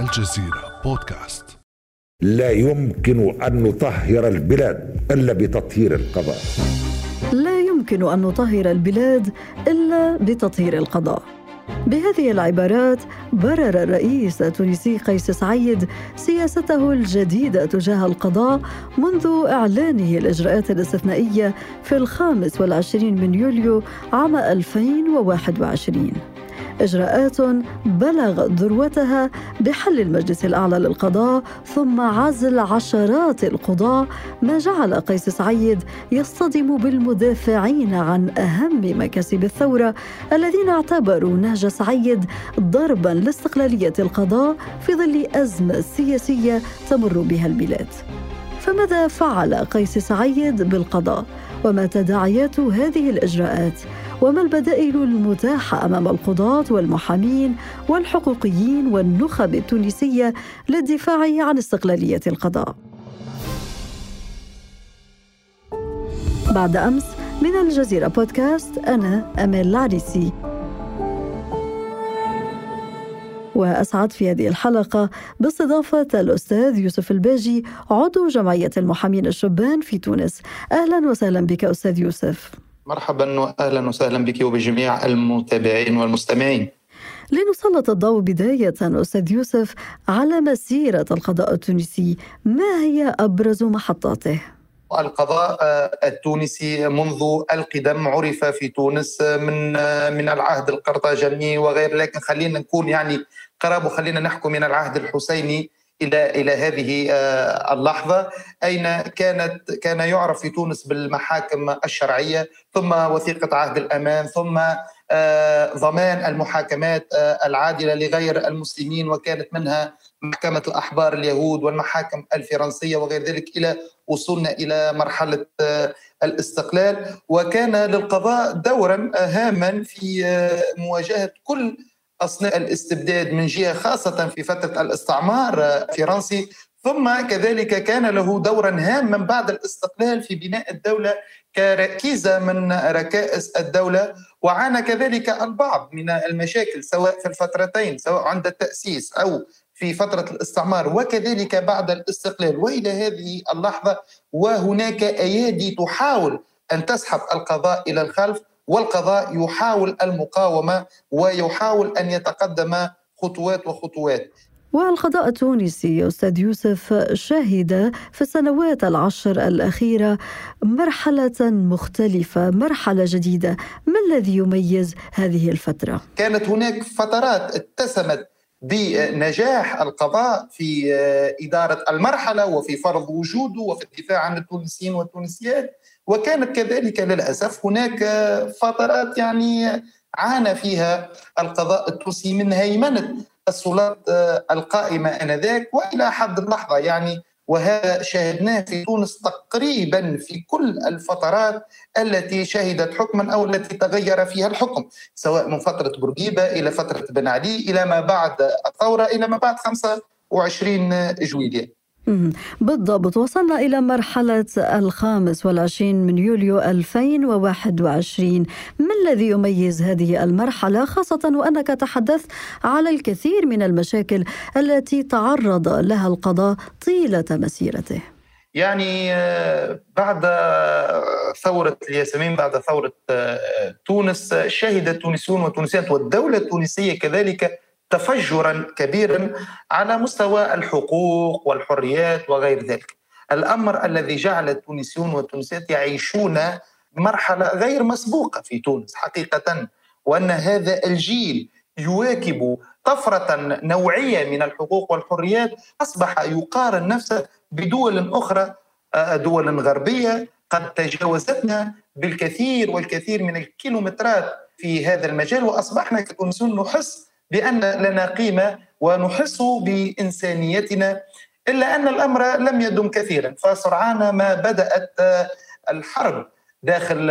الجزيرة بودكاست. لا يمكن أن نطهر البلاد إلا بتطهير القضاء. لا يمكن أن نطهر البلاد إلا بتطهير القضاء. بهذه العبارات برر الرئيس التونسي قيس سعيد سياسته الجديدة تجاه القضاء منذ إعلانه الإجراءات الاستثنائية في الخامس والعشرين من يوليو عام 2021 إجراءات بلغت ذروتها بحل المجلس الأعلى للقضاء ثم عزل عشرات القضاة ما جعل قيس سعيد يصطدم بالمدافعين عن أهم مكاسب الثورة الذين اعتبروا نهج سعيد ضربا لاستقلالية القضاء في ظل أزمة سياسية تمر بها البلاد. فماذا فعل قيس سعيد بالقضاء؟ وما تداعيات هذه الإجراءات؟ وما البدائل المتاحة أمام القضاة والمحامين والحقوقيين والنخب التونسية للدفاع عن استقلالية القضاء. بعد أمس من الجزيرة بودكاست أنا امال العريسي. وأسعد في هذه الحلقة باستضافة الأستاذ يوسف الباجي عضو جمعية المحامين الشبان في تونس. أهلا وسهلا بك أستاذ يوسف. مرحبا واهلا وسهلا بك وبجميع المتابعين والمستمعين. لنسلط الضوء بداية أستاذ يوسف على مسيرة القضاء التونسي، ما هي أبرز محطاته؟ القضاء التونسي منذ القدم عرف في تونس من من العهد القرطاجني وغير لكن خلينا نكون يعني قراب وخلينا نحكم من العهد الحسيني إلى إلى هذه آه، اللحظة أين كانت كان يعرف في تونس بالمحاكم الشرعية ثم وثيقة عهد الأمان ثم آه، ضمان المحاكمات آه، العادلة لغير المسلمين وكانت منها محكمة الأحبار اليهود والمحاكم الفرنسية وغير ذلك إلى وصولنا إلى مرحلة الاستقلال. وكان للقضاء دورا هاما في مواجهة كل اصناف الاستبداد من جهة خاصة في فترة الاستعمار الفرنسي ثم كذلك كان له دورا هاما بعد الاستقلال في بناء الدولة كركيزة من ركائز الدولة. وعانى كذلك البعض من المشاكل سواء في الفترتين سواء عند التأسيس أو في فترة الاستعمار وكذلك بعد الاستقلال. وإلى هذه اللحظة وهناك أيادي تحاول أن تسحب القضاء إلى الخلف. والقضاء يحاول المقاومة ويحاول أن يتقدم خطوات وخطوات. والقضاء التونسي أستاذ يوسف شهد في السنوات العشر الأخيرة مرحلة مختلفة مرحلة جديدة. ما الذي يميز هذه الفترة؟ كانت هناك فترات اتسمت بنجاح القضاء في إدارة المرحلة وفي فرض وجوده وفي الدفاع عن التونسيين والتونسيات. وكانت كذلك للأسف هناك فترات يعني عانى فيها القضاء التونسي من هيمنة السلطات القائمة آنذاك وإلى حد اللحظة يعني وهذا شاهدناه في تونس تقريبا في كل الفترات التي شهدت حكما أو التي تغير فيها الحكم سواء من فترة بورقيبة إلى فترة بن علي إلى ما بعد الثورة إلى ما بعد 25 جويلية. بالضبط. وصلنا إلى مرحلة الخامس والعشرين من يوليو 2021 ما الذي يميز هذه المرحلة؟ خاصة وأنك تحدثت على الكثير من المشاكل التي تعرض لها القضاء طيلة مسيرته. يعني آه، بعد ثورة الياسمين بعد ثورة آه، تونس شهد التونسيون والتونسيات والدولة التونسية كذلك تفجرا كبيرا على مستوى الحقوق والحريات وغير ذلك. الأمر الذي جعل التونسيون والتونسيات يعيشون مرحلة غير مسبوقة في تونس حقيقة وأن هذا الجيل يواكب طفرة نوعية من الحقوق والحريات أصبح يقارن نفسه بدول أخرى آه، دول غربية قد تجاوزتنا بالكثير والكثير من الكيلومترات في هذا المجال وأصبحنا كتونسيون نحس بأن لنا قيمة ونحس بإنسانيتنا إلا أن الأمر لم يدم كثيرا. فسرعان ما بدأت الحرب داخل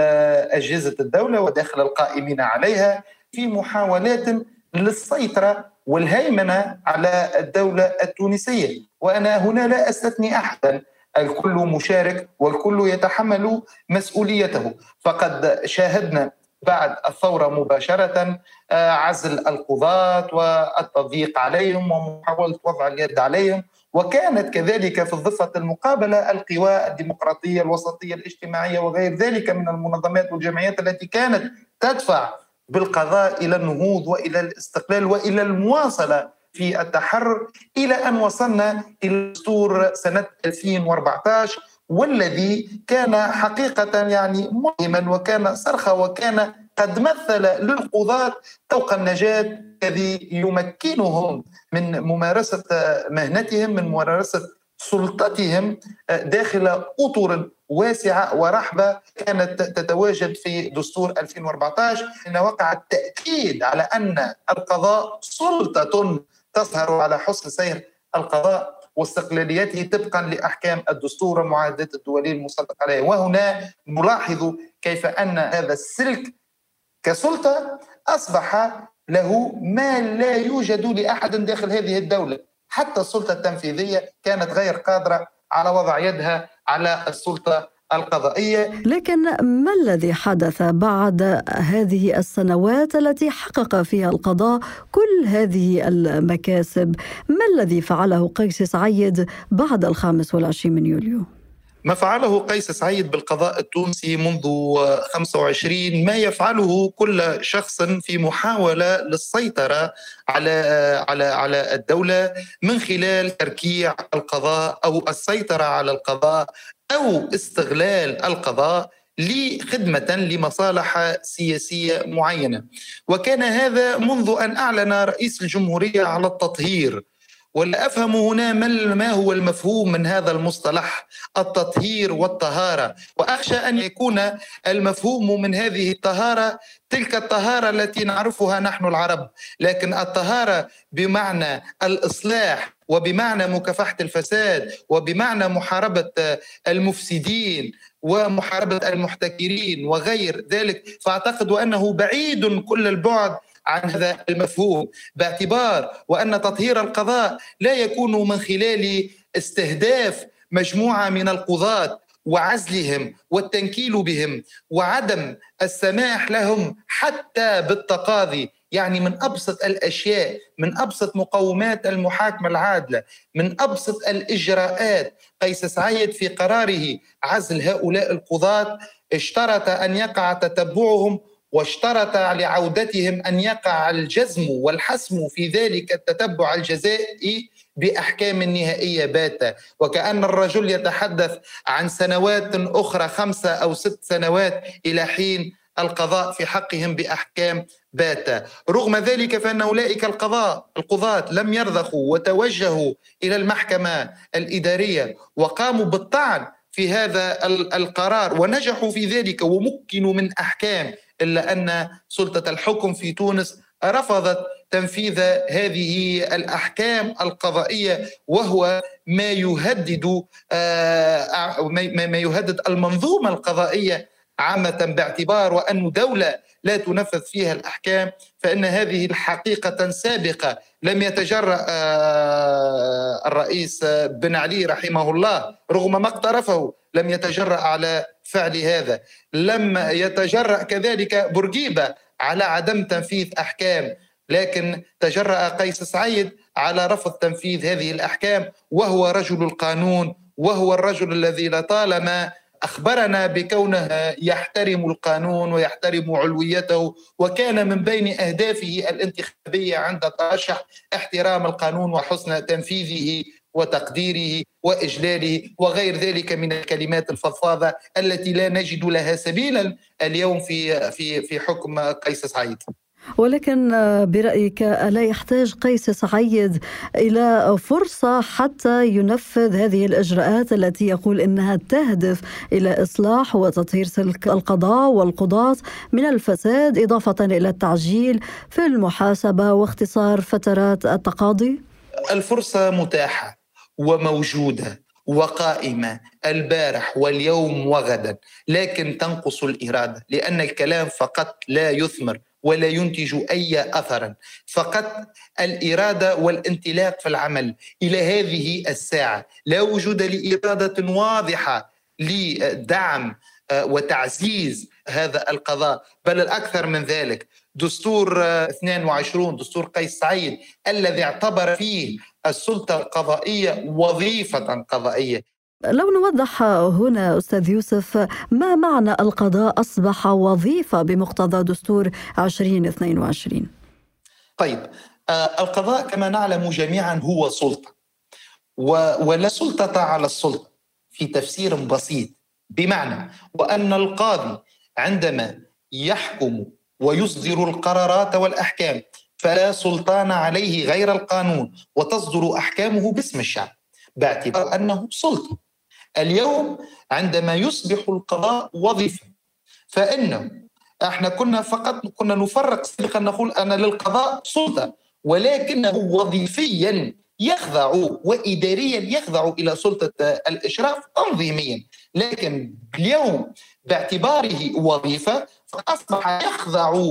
أجهزة الدولة وداخل القائمين عليها في محاولات للسيطرة والهيمنة على الدولة التونسية. وأنا هنا لا أستثني أحدا الكل مشارك والكل يتحمل مسؤوليته. فقد شاهدنا بعد الثورة مباشرة آه، عزل القضاة والتضييق عليهم ومحاولة وضع اليد عليهم. وكانت كذلك في الضفة المقابلة القوى الديمقراطية الوسطية الاجتماعية وغير ذلك من المنظمات والجمعيات التي كانت تدفع بالقضاء إلى النهوض وإلى الاستقلال وإلى المواصلة في التحرر إلى أن وصلنا إلى دستور سنة 2014 والذي كان حقيقة يعني مهما وكان صرخة وكان قد مثل للقضاة طوق النجاة الذي يمكنهم من ممارسة مهنتهم من ممارسة سلطتهم داخل أطر واسعة ورحبة كانت تتواجد في دستور 2014 إن وقع التأكيد على أن القضاء سلطة تظهر على حسن سير القضاء واستقلاليته طبقا لأحكام الدستور ومعاهدات الدولية المصدق عليها وهنا نلاحظ كيف أن هذا السلك كسلطة أصبح له ما لا يوجد لأحد داخل هذه الدولة. حتى السلطة التنفيذية كانت غير قادرة على وضع يدها على السلطة القضائية. لكن ما الذي حدث بعد هذه السنوات التي حقق فيها القضاء كل هذه المكاسب؟ ما الذي فعله قيس سعيد بعد الخامس والعشرين من يوليو؟ ما فعله قيس سعيد بالقضاء التونسي منذ 25 ما يفعله كل شخص في محاولة للسيطرة على على على الدولة من خلال تركيع القضاء أو السيطرة على القضاء أو استغلال القضاء لخدمة لمصالح سياسية معينة. وكان هذا منذ أن أعلن رئيس الجمهورية على التطهير ولا أفهم هنا ما هو المفهوم من هذا المصطلح التطهير والطهارة. وأخشى أن يكون المفهوم من هذه الطهارة تلك الطهارة التي نعرفها نحن العرب. لكن الطهارة بمعنى الإصلاح وبمعنى مكافحة الفساد وبمعنى محاربة المفسدين ومحاربة المحتكرين وغير ذلك فأعتقد أنه بعيد كل البعد عن هذا المفهوم. باعتبار وأن تطهير القضاء لا يكون من خلال استهداف مجموعة من القضاة وعزلهم والتنكيل بهم وعدم السماح لهم حتى بالتقاضي. يعني من أبسط الأشياء من أبسط مقومات المحاكمة العادلة من أبسط الإجراءات. قيس سعيد في قراره عزل هؤلاء القضاة اشترط أن يقع تتبعهم واشترط لعودتهم أن يقع الجزم والحسم في ذلك التتبع الجزائي بأحكام نهائية باتة وكأن الرجل يتحدث عن سنوات أخرى خمسه أو ست سنوات إلى حين القضاء في حقهم بأحكام باتة رغم ذلك فإن أولئك القضاء القضاة لم يرضخوا وتوجهوا إلى المحكمة الإدارية وقاموا بالطعن في هذا القرار ونجحوا في ذلك ومكنوا من أحكام إلا أن سلطة الحكم في تونس رفضت تنفيذ هذه الأحكام القضائية وهو ما يهدد آه، ما يهدد المنظومة القضائية عامة باعتبار وأن دولة لا تنفذ فيها الأحكام فإن هذه الحقيقة سابقة. لم يتجرأ آه، الرئيس بن علي رحمه الله رغم ما اقترفه لم يتجرأ على فعل هذا. لم يتجرأ كذلك بورقيبة على عدم تنفيذ أحكام. لكن تجرأ قيس سعيد على رفض تنفيذ هذه الأحكام وهو رجل القانون وهو الرجل الذي لطالما أخبرنا بكونه يحترم القانون ويحترم علويته وكان من بين أهدافه الانتخابية عند الترشح احترام القانون وحسن تنفيذه وتقديره وإجلاله وغير ذلك من الكلمات الفضفاضة التي لا نجد لها سبيلا اليوم في في في حكم قيس سعيد. ولكن برأيك ألا يحتاج قيس سعيد إلى فرصة حتى ينفذ هذه الإجراءات التي يقول إنها تهدف إلى إصلاح وتطهير سلك القضاء والقضاة من الفساد إضافة إلى التعجيل في المحاسبة واختصار فترات التقاضي؟ الفرصة متاحة وموجودة وقائمة البارح واليوم وغدا لكن تنقص الإرادة لأن الكلام فقط لا يثمر ولا ينتج أي اثرا فقط الإرادة والانطلاق في العمل إلى هذه الساعة. لا وجود لإرادة واضحة لدعم وتعزيز هذا القضاء بل الأكثر من ذلك. دستور 22 دستور قيس سعيد الذي اعتبر فيه السلطة القضائية وظيفة قضائية. لو نوضح هنا أستاذ يوسف ما معنى القضاء أصبح وظيفة بمقتضى دستور 2022 طيب القضاء كما نعلم جميعا هو سلطة ولا سلطة على السلطة في تفسير بسيط بمعنى وأن القاضي عندما يحكم ويصدر القرارات والأحكام فلا سلطان عليه غير القانون وتصدر أحكامه باسم الشعب باعتبار أنه سلطة. اليوم عندما يصبح القضاء وظيفة فإنه إحنا كنا فقط كنا نفرق سابقا نقول أنا للقضاء سلطة ولكنه وظيفيا يخضع واداريا يخضع إلى سلطة الإشراف تنظيميا. لكن اليوم باعتباره وظيفة فأصبح يخضع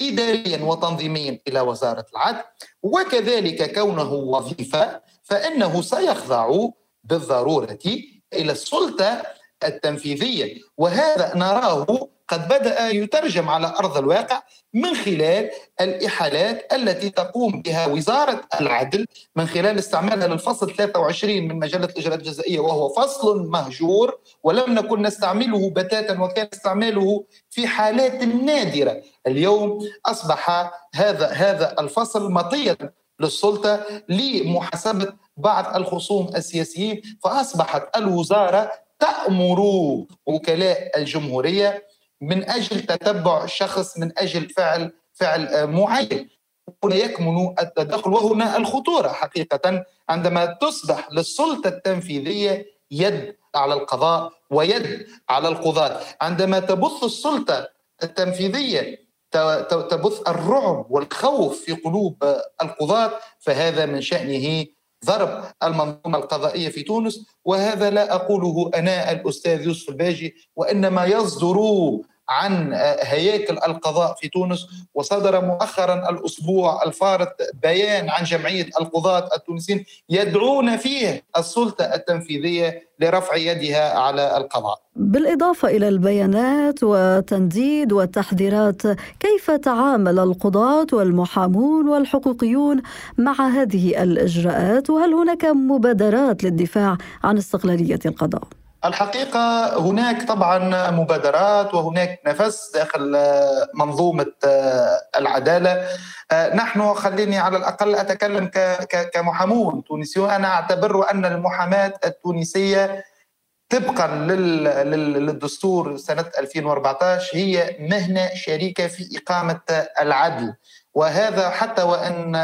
اداريا وتنظيميا إلى وزارة العدل وكذلك كونه وظيفة فإنه سيخضع بالضرورة إلى السلطة التنفيذية. وهذا نراه قد بدأ يترجم على أرض الواقع من خلال الإحالات التي تقوم بها وزارة العدل من خلال استعمالها للفصل 23 من مجلة الإجراءات الجزائية وهو فصل مهجور ولم نكن نستعمله بتاتا وكان استعماله في حالات نادرة. اليوم أصبح هذا هذا الفصل مطيا للسلطة لمحاسبة بعض الخصوم السياسيين فأصبحت الوزارة تأمر وكلاء الجمهورية من أجل تتبع شخص من أجل فعل فعل معين. هنا يكمن التدخل وهنا الخطورة حقيقة عندما تصبح للسلطة التنفيذية يد على القضاء ويد على القضاة. عندما تبث السلطة التنفيذية تبث الرعب والخوف في قلوب القضاة فهذا من شأنه ضرب المنظومة القضائية في تونس وهذا لا أقوله أنا الأستاذ يوسف الباجي وإنما يصدر عن هياكل القضاء في تونس وصدر مؤخرا الأسبوع الفارط بيان عن جمعية القضاة التونسيين يدعون فيه السلطة التنفيذية لرفع يدها على القضاء. بالإضافة إلى البيانات والتنديد والتحذيرات، كيف تعامل القضاة والمحامون والحقوقيون مع هذه الإجراءات وهل هناك مبادرات للدفاع عن استقلالية القضاء؟ الحقيقة هناك طبعا مبادرات وهناك نفس داخل منظومة العدالة. نحن خليني على الأقل أتكلم كمحامون تونسي أنا أعتبر أن المحاماة التونسية طبقا للدستور سنة 2014 هي مهنة شريكة في إقامة العدل. وهذا حتى وأن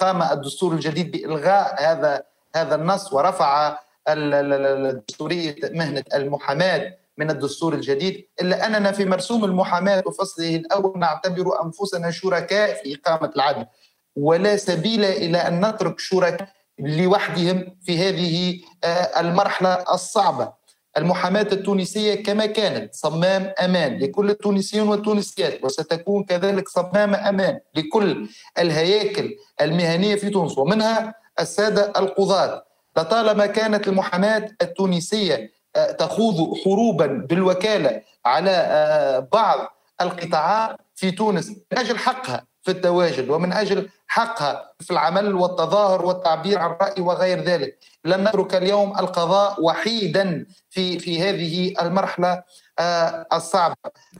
قام الدستور الجديد بإلغاء هذا هذا النص ورفع الدستورية مهنة المحاماة من الدستور الجديد إلا أننا في مرسوم المحاماة وفصله الأول نعتبر أنفسنا شركاء في إقامة العدل ولا سبيل إلى أن نترك شركاء لوحدهم في هذه المرحلة الصعبة. المحاماة التونسية كما كانت صمام أمان لكل التونسيين والتونسيات وستكون كذلك صمام أمان لكل الهياكل المهنية في تونس ومنها السادة القضاة. لطالما كانت المحاماة التونسية تخوض حروبا بالوكالة على بعض القطاعات في تونس من أجل حقها في التواجد ومن أجل حقها في العمل والتظاهر والتعبير عن الرأي وغير ذلك. لن نترك اليوم القضاء وحيدا في في هذه المرحلة. الصعبة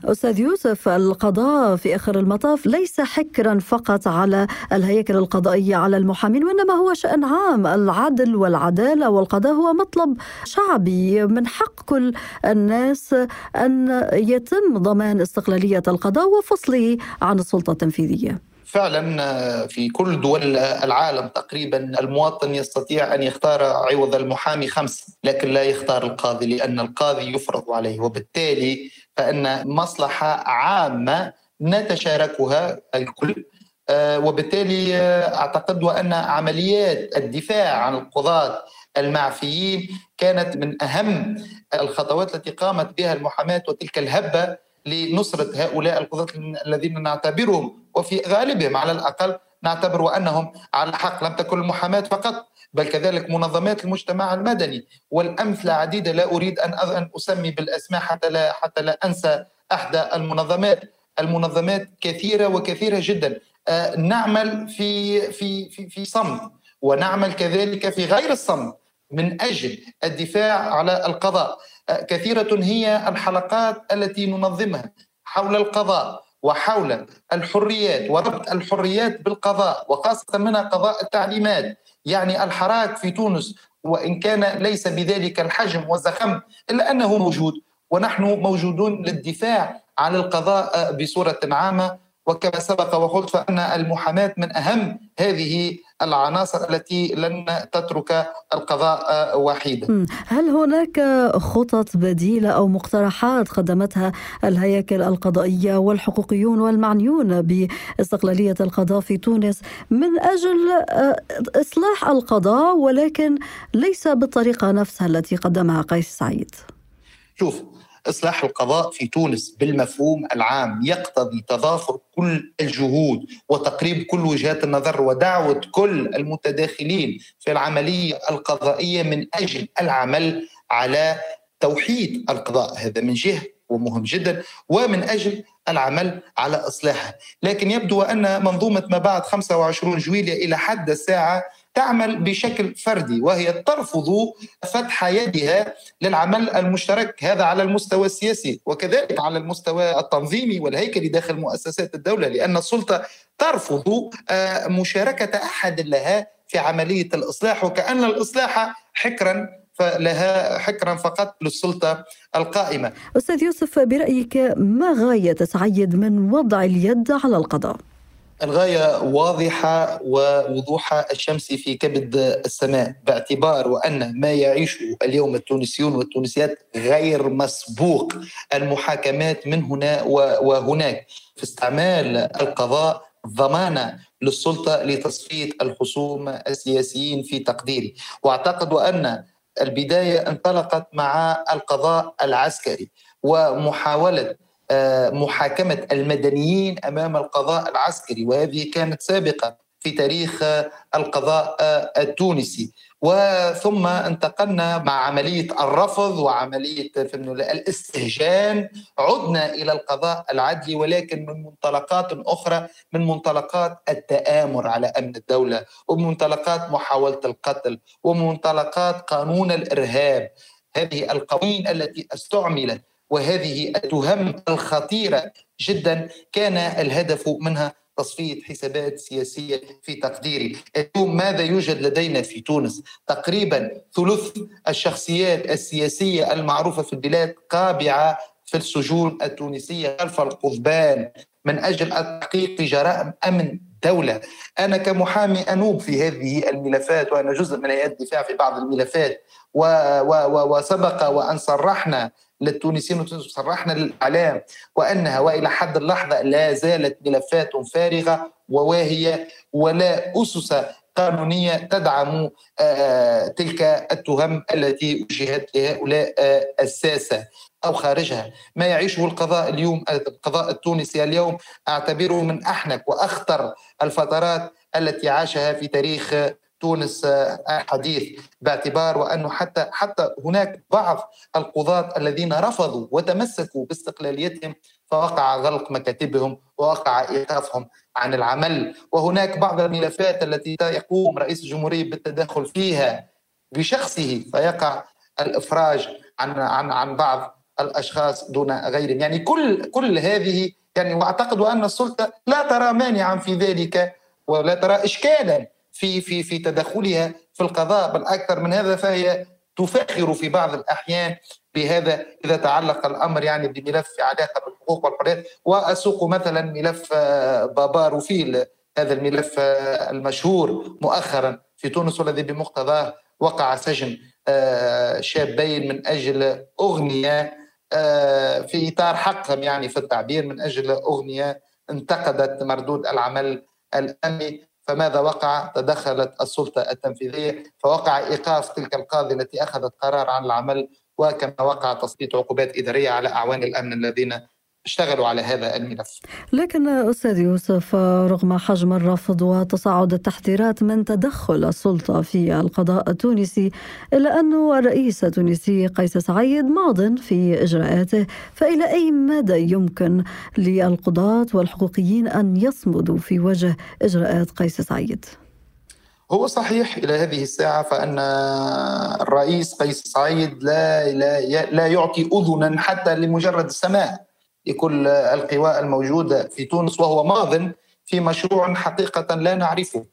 أستاذ يوسف القضاء في آخر المطاف ليس حكرا فقط على الهياكل القضائية على المحامين وإنما هو شأن عام. العدل والعدالة والقضاء هو مطلب شعبي من حق كل الناس أن يتم ضمان استقلالية القضاء وفصله عن السلطة التنفيذية. فعلا في كل دول العالم تقريبا المواطن يستطيع أن يختار عوض المحامي خمس لكن لا يختار القاضي لأن القاضي يفرض عليه. وبالتالي فإن مصلحة عامة نتشاركها الكل وبالتالي أعتقد وأن عمليات الدفاع عن القضاة المعفيين كانت من أهم الخطوات التي قامت بها المحاماة وتلك الهبة لنصرة هؤلاء القضاة الذين نعتبرهم وفي غالبهم على الأقل نعتبر أنهم على حق لم تكن المحاماة فقط بل كذلك منظمات المجتمع المدني. والأمثلة عديدة لا أريد أن أسمي بالأسماء حتى لا حتى لا أنسى أحدى المنظمات. المنظمات كثيرة وكثيرة جدا. آه، نعمل في في في في صمت ونعمل كذلك في غير الصمت من أجل الدفاع على القضاء. آه، كثيرة هي الحلقات التي ننظمها حول القضاء. وحول الحريات وربط الحريات بالقضاء وخاصة منها قضاء التعليمات. يعني الحراك في تونس وإن كان ليس بذلك الحجم والزخم إلا أنه موجود. ونحن موجودون للدفاع عن القضاء بصورة عامة. وكما سبق وقلت فأن المحاماة من أهم هذه العناصر التي لن تترك القضاء وحيدا. هل هناك خطط بديلة أو مقترحات قدمتها الهياكل القضائية والحقوقيون والمعنيون باستقلالية القضاء في تونس من أجل آه، إصلاح القضاء ولكن ليس بالطريقة نفسها التي قدمها قيس سعيد؟ شوف إصلاح القضاء في تونس بالمفهوم العام يقتضي تضافر كل الجهود وتقريب كل وجهات النظر ودعوة كل المتداخلين في العملية القضائية من أجل العمل على توحيد القضاء. هذا من جهة ومهم جدا ومن أجل العمل على إصلاحها لكن يبدو أن منظومة ما بعد 25 جويلية إلى حد الساعة تعمل بشكل فردي وهي ترفض فتح يدها للعمل المشترك هذا على المستوى السياسي وكذلك على المستوى التنظيمي والهيكلي داخل مؤسسات الدولة لأن السلطة ترفض آه، مشاركة أحد لها في عملية الإصلاح وكأن الإصلاح حكرا فلها حكرا فقط للسلطة القائمة. أستاذ يوسف برأيك ما غاية سعيد من وضع اليد على القضاء؟ الغاية واضحة ووضوح الشمس في كبد السماء باعتبار وأن ما يعيشه اليوم التونسيون والتونسيات غير مسبوق. المحاكمات من هنا وهناك. في استعمال القضاء ضمانة للسلطة لتصفية الخصوم السياسيين في تقديري. واعتقد أن البداية انطلقت مع القضاء العسكري. ومحاولة محاكمة المدنيين أمام القضاء العسكري وهذه كانت سابقة في تاريخ القضاء التونسي. وثم انتقلنا مع عملية الرفض وعملية الاستهجان. عدنا إلى القضاء العدلي ولكن من منطلقات أخرى من منطلقات التآمر على أمن الدولة ومن منطلقات محاولة القتل ومن منطلقات قانون الإرهاب. هذه القوانين التي استعملت وهذه التهم الخطيرة جدا. كان الهدف منها تصفية حسابات سياسية في تقديري. اليوم ماذا يوجد لدينا في تونس؟ تقريبا ثلث الشخصيات السياسية المعروفة في البلاد قابعة في السجون التونسية. خلف القضبان من أجل التحقيق في جرائم أمن دولة. أنا كمحامي أنوب في هذه الملفات وأنا جزء من هيئات الدفاع في بعض الملفات. و و و وسبق وأن صرحنا للتونسيين وصرحنا للإعلام وأنها وإلى حد اللحظة لا زالت ملفات فارغة وواهية ولا أسس قانونية تدعم آه، تلك التهم التي وجهت لهؤلاء آه، الساسة أو خارجها. ما يعيشه القضاء اليوم القضاء التونسي اليوم أعتبره من أحنك وأخطر الفترات التي عاشها في تاريخ تونس الحديث باعتبار وأنه حتى حتى هناك بعض القضاة الذين رفضوا وتمسكوا باستقلاليتهم فوقع غلق مكاتبهم ووقع إيقافهم عن العمل. وهناك بعض الملفات التي يقوم رئيس الجمهورية بالتدخل فيها بشخصه فيقع الإفراج عن عن عن بعض الأشخاص دون غيرهم. يعني كل كل هذه يعني وأعتقد أن السلطة لا ترى مانعا في ذلك ولا ترى اشكالا في في في تدخلها في القضاء بل أكثر من هذا فهي تفخر في بعض الأحيان بهذا إذا تعلق الأمر يعني بملف علاقة بالحقوق والحريات وأسوق مثلا ملف آه، بابا روفيل هذا الملف آه، المشهور مؤخرا في تونس والذي بمقتضاه وقع سجن آه، شابين من أجل أغنية في إطار حقهم يعني في التعبير من أجل أغنية انتقدت مردود العمل الأمني. فماذا وقع؟ تدخلت السلطة التنفيذية فوقع إيقاف تلك القاضية التي أخذت قرار عن العمل وكما وقع تسقيط عقوبات إدارية على أعوان الأمن الذين اشتغلوا على هذا الملف لكن أستاذ يوسف رغم حجم الرفض وتصاعد التحذيرات من تدخل السلطة في القضاء التونسي إلا أن الرئيس التونسي قيس سعيد ماض في إجراءاته فإلى أي مدى يمكن للقضاة والحقوقيين أن يصمدوا في وجه إجراءات قيس سعيد؟ هو صحيح إلى هذه الساعة فأن الرئيس قيس سعيد لا لا لا يعطي اذنا حتى لمجرد السماع لكل القوى الموجوده في تونس وهو ماض في مشروع حقيقة لا نعرفه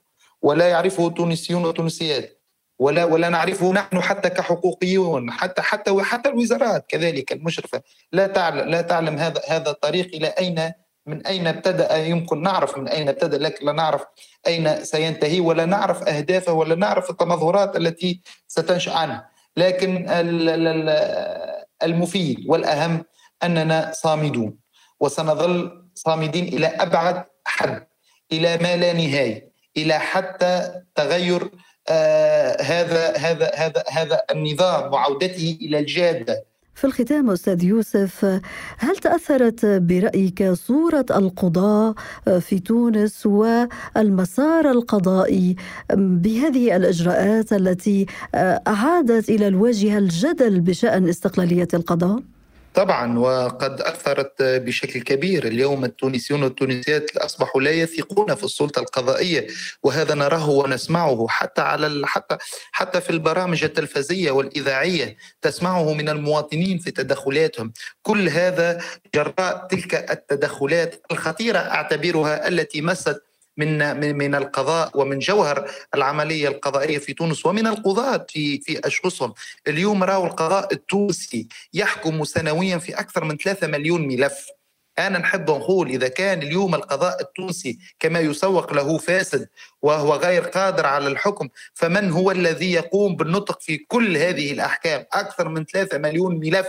ولا يعرفه التونسيون والتونسيات ولا ولا نعرفه نحن حتى كحقوقيون حتى حتى وحتى الوزارات كذلك المشرفة. لا تعلم لا تعلم هذا هذا الطريق إلى أين من أين ابتدأ يمكن نعرف من أين ابتدأ لكن لا نعرف أين سينتهي ولا نعرف أهدافه ولا نعرف التمظهرات التي ستنشأ عنه. لكن المفيد والأهم أننا صامدون وسنظل صامدين إلى أبعد حد إلى ما لا نهاية إلى حتى تغير آه هذا هذا هذا هذا النظام وعودته إلى الجادة في الختام أستاذ يوسف هل تأثرت برأيك صورة القضاء في تونس والمسار القضائي بهذه الإجراءات التي أعادت إلى الواجهة الجدل بشأن استقلالية القضاء؟ طبعا وقد أثرت بشكل كبير. اليوم التونسيون والتونسيات أصبحوا لا يثقون في السلطة القضائية وهذا نراه ونسمعه حتى على حتى حتى في البرامج التلفزية والإذاعية تسمعه من المواطنين في تدخلاتهم. كل هذا جراء تلك التدخلات الخطيرة أعتبرها التي مست من من القضاء ومن جوهر العملية القضائية في تونس ومن القضاة في في أشخاصهم. اليوم راوا القضاء التونسي يحكم سنويا في أكثر من 3 مليون ملف. أنا نحب نقول إذا كان اليوم القضاء التونسي كما يسوق له فاسد وهو غير قادر على الحكم فمن هو الذي يقوم بالنطق في كل هذه الأحكام؟ أكثر من 3 مليون ملف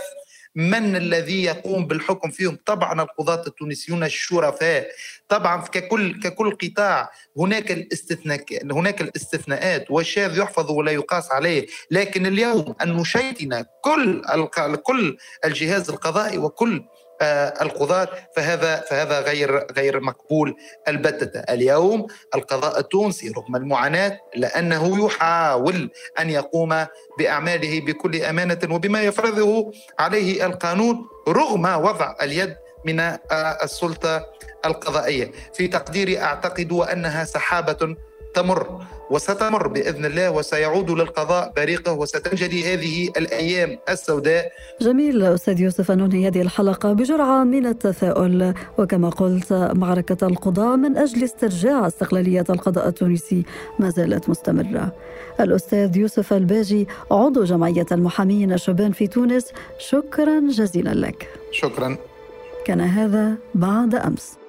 من الذي يقوم بالحكم فيهم؟ طبعا القضاة التونسيون الشرفاء. طبعا ككل ككل قطاع هناك الاستثناء هناك الاستثناءات والشاذ يحفظ ولا يقاس عليه. لكن اليوم أن نشيتنا كل كل الجهاز القضائي وكل القضاة فهذا فهذا غير غير مقبول. البتة اليوم القضاء التونسي رغم المعاناة لأنه يحاول أن يقوم بأعماله بكل أمانة وبما يفرضه عليه القانون رغم وضع اليد من آه، السلطة القضائية. في تقديري أعتقد أنها سحابة تمر وستمر بإذن الله وسيعود للقضاء بريقه وستنجلي هذه الأيام السوداء. جميل أستاذ يوسف ننهي هذه الحلقة بجرعة من التفاؤل وكما قلت معركة القضاء من أجل استرجاع استقلالية القضاء التونسي ما زالت مستمرة. الأستاذ يوسف الباجي عضو جمعية المحامين الشبان في تونس شكرا جزيلا لك. شكرا. كان هذا بعد أمس.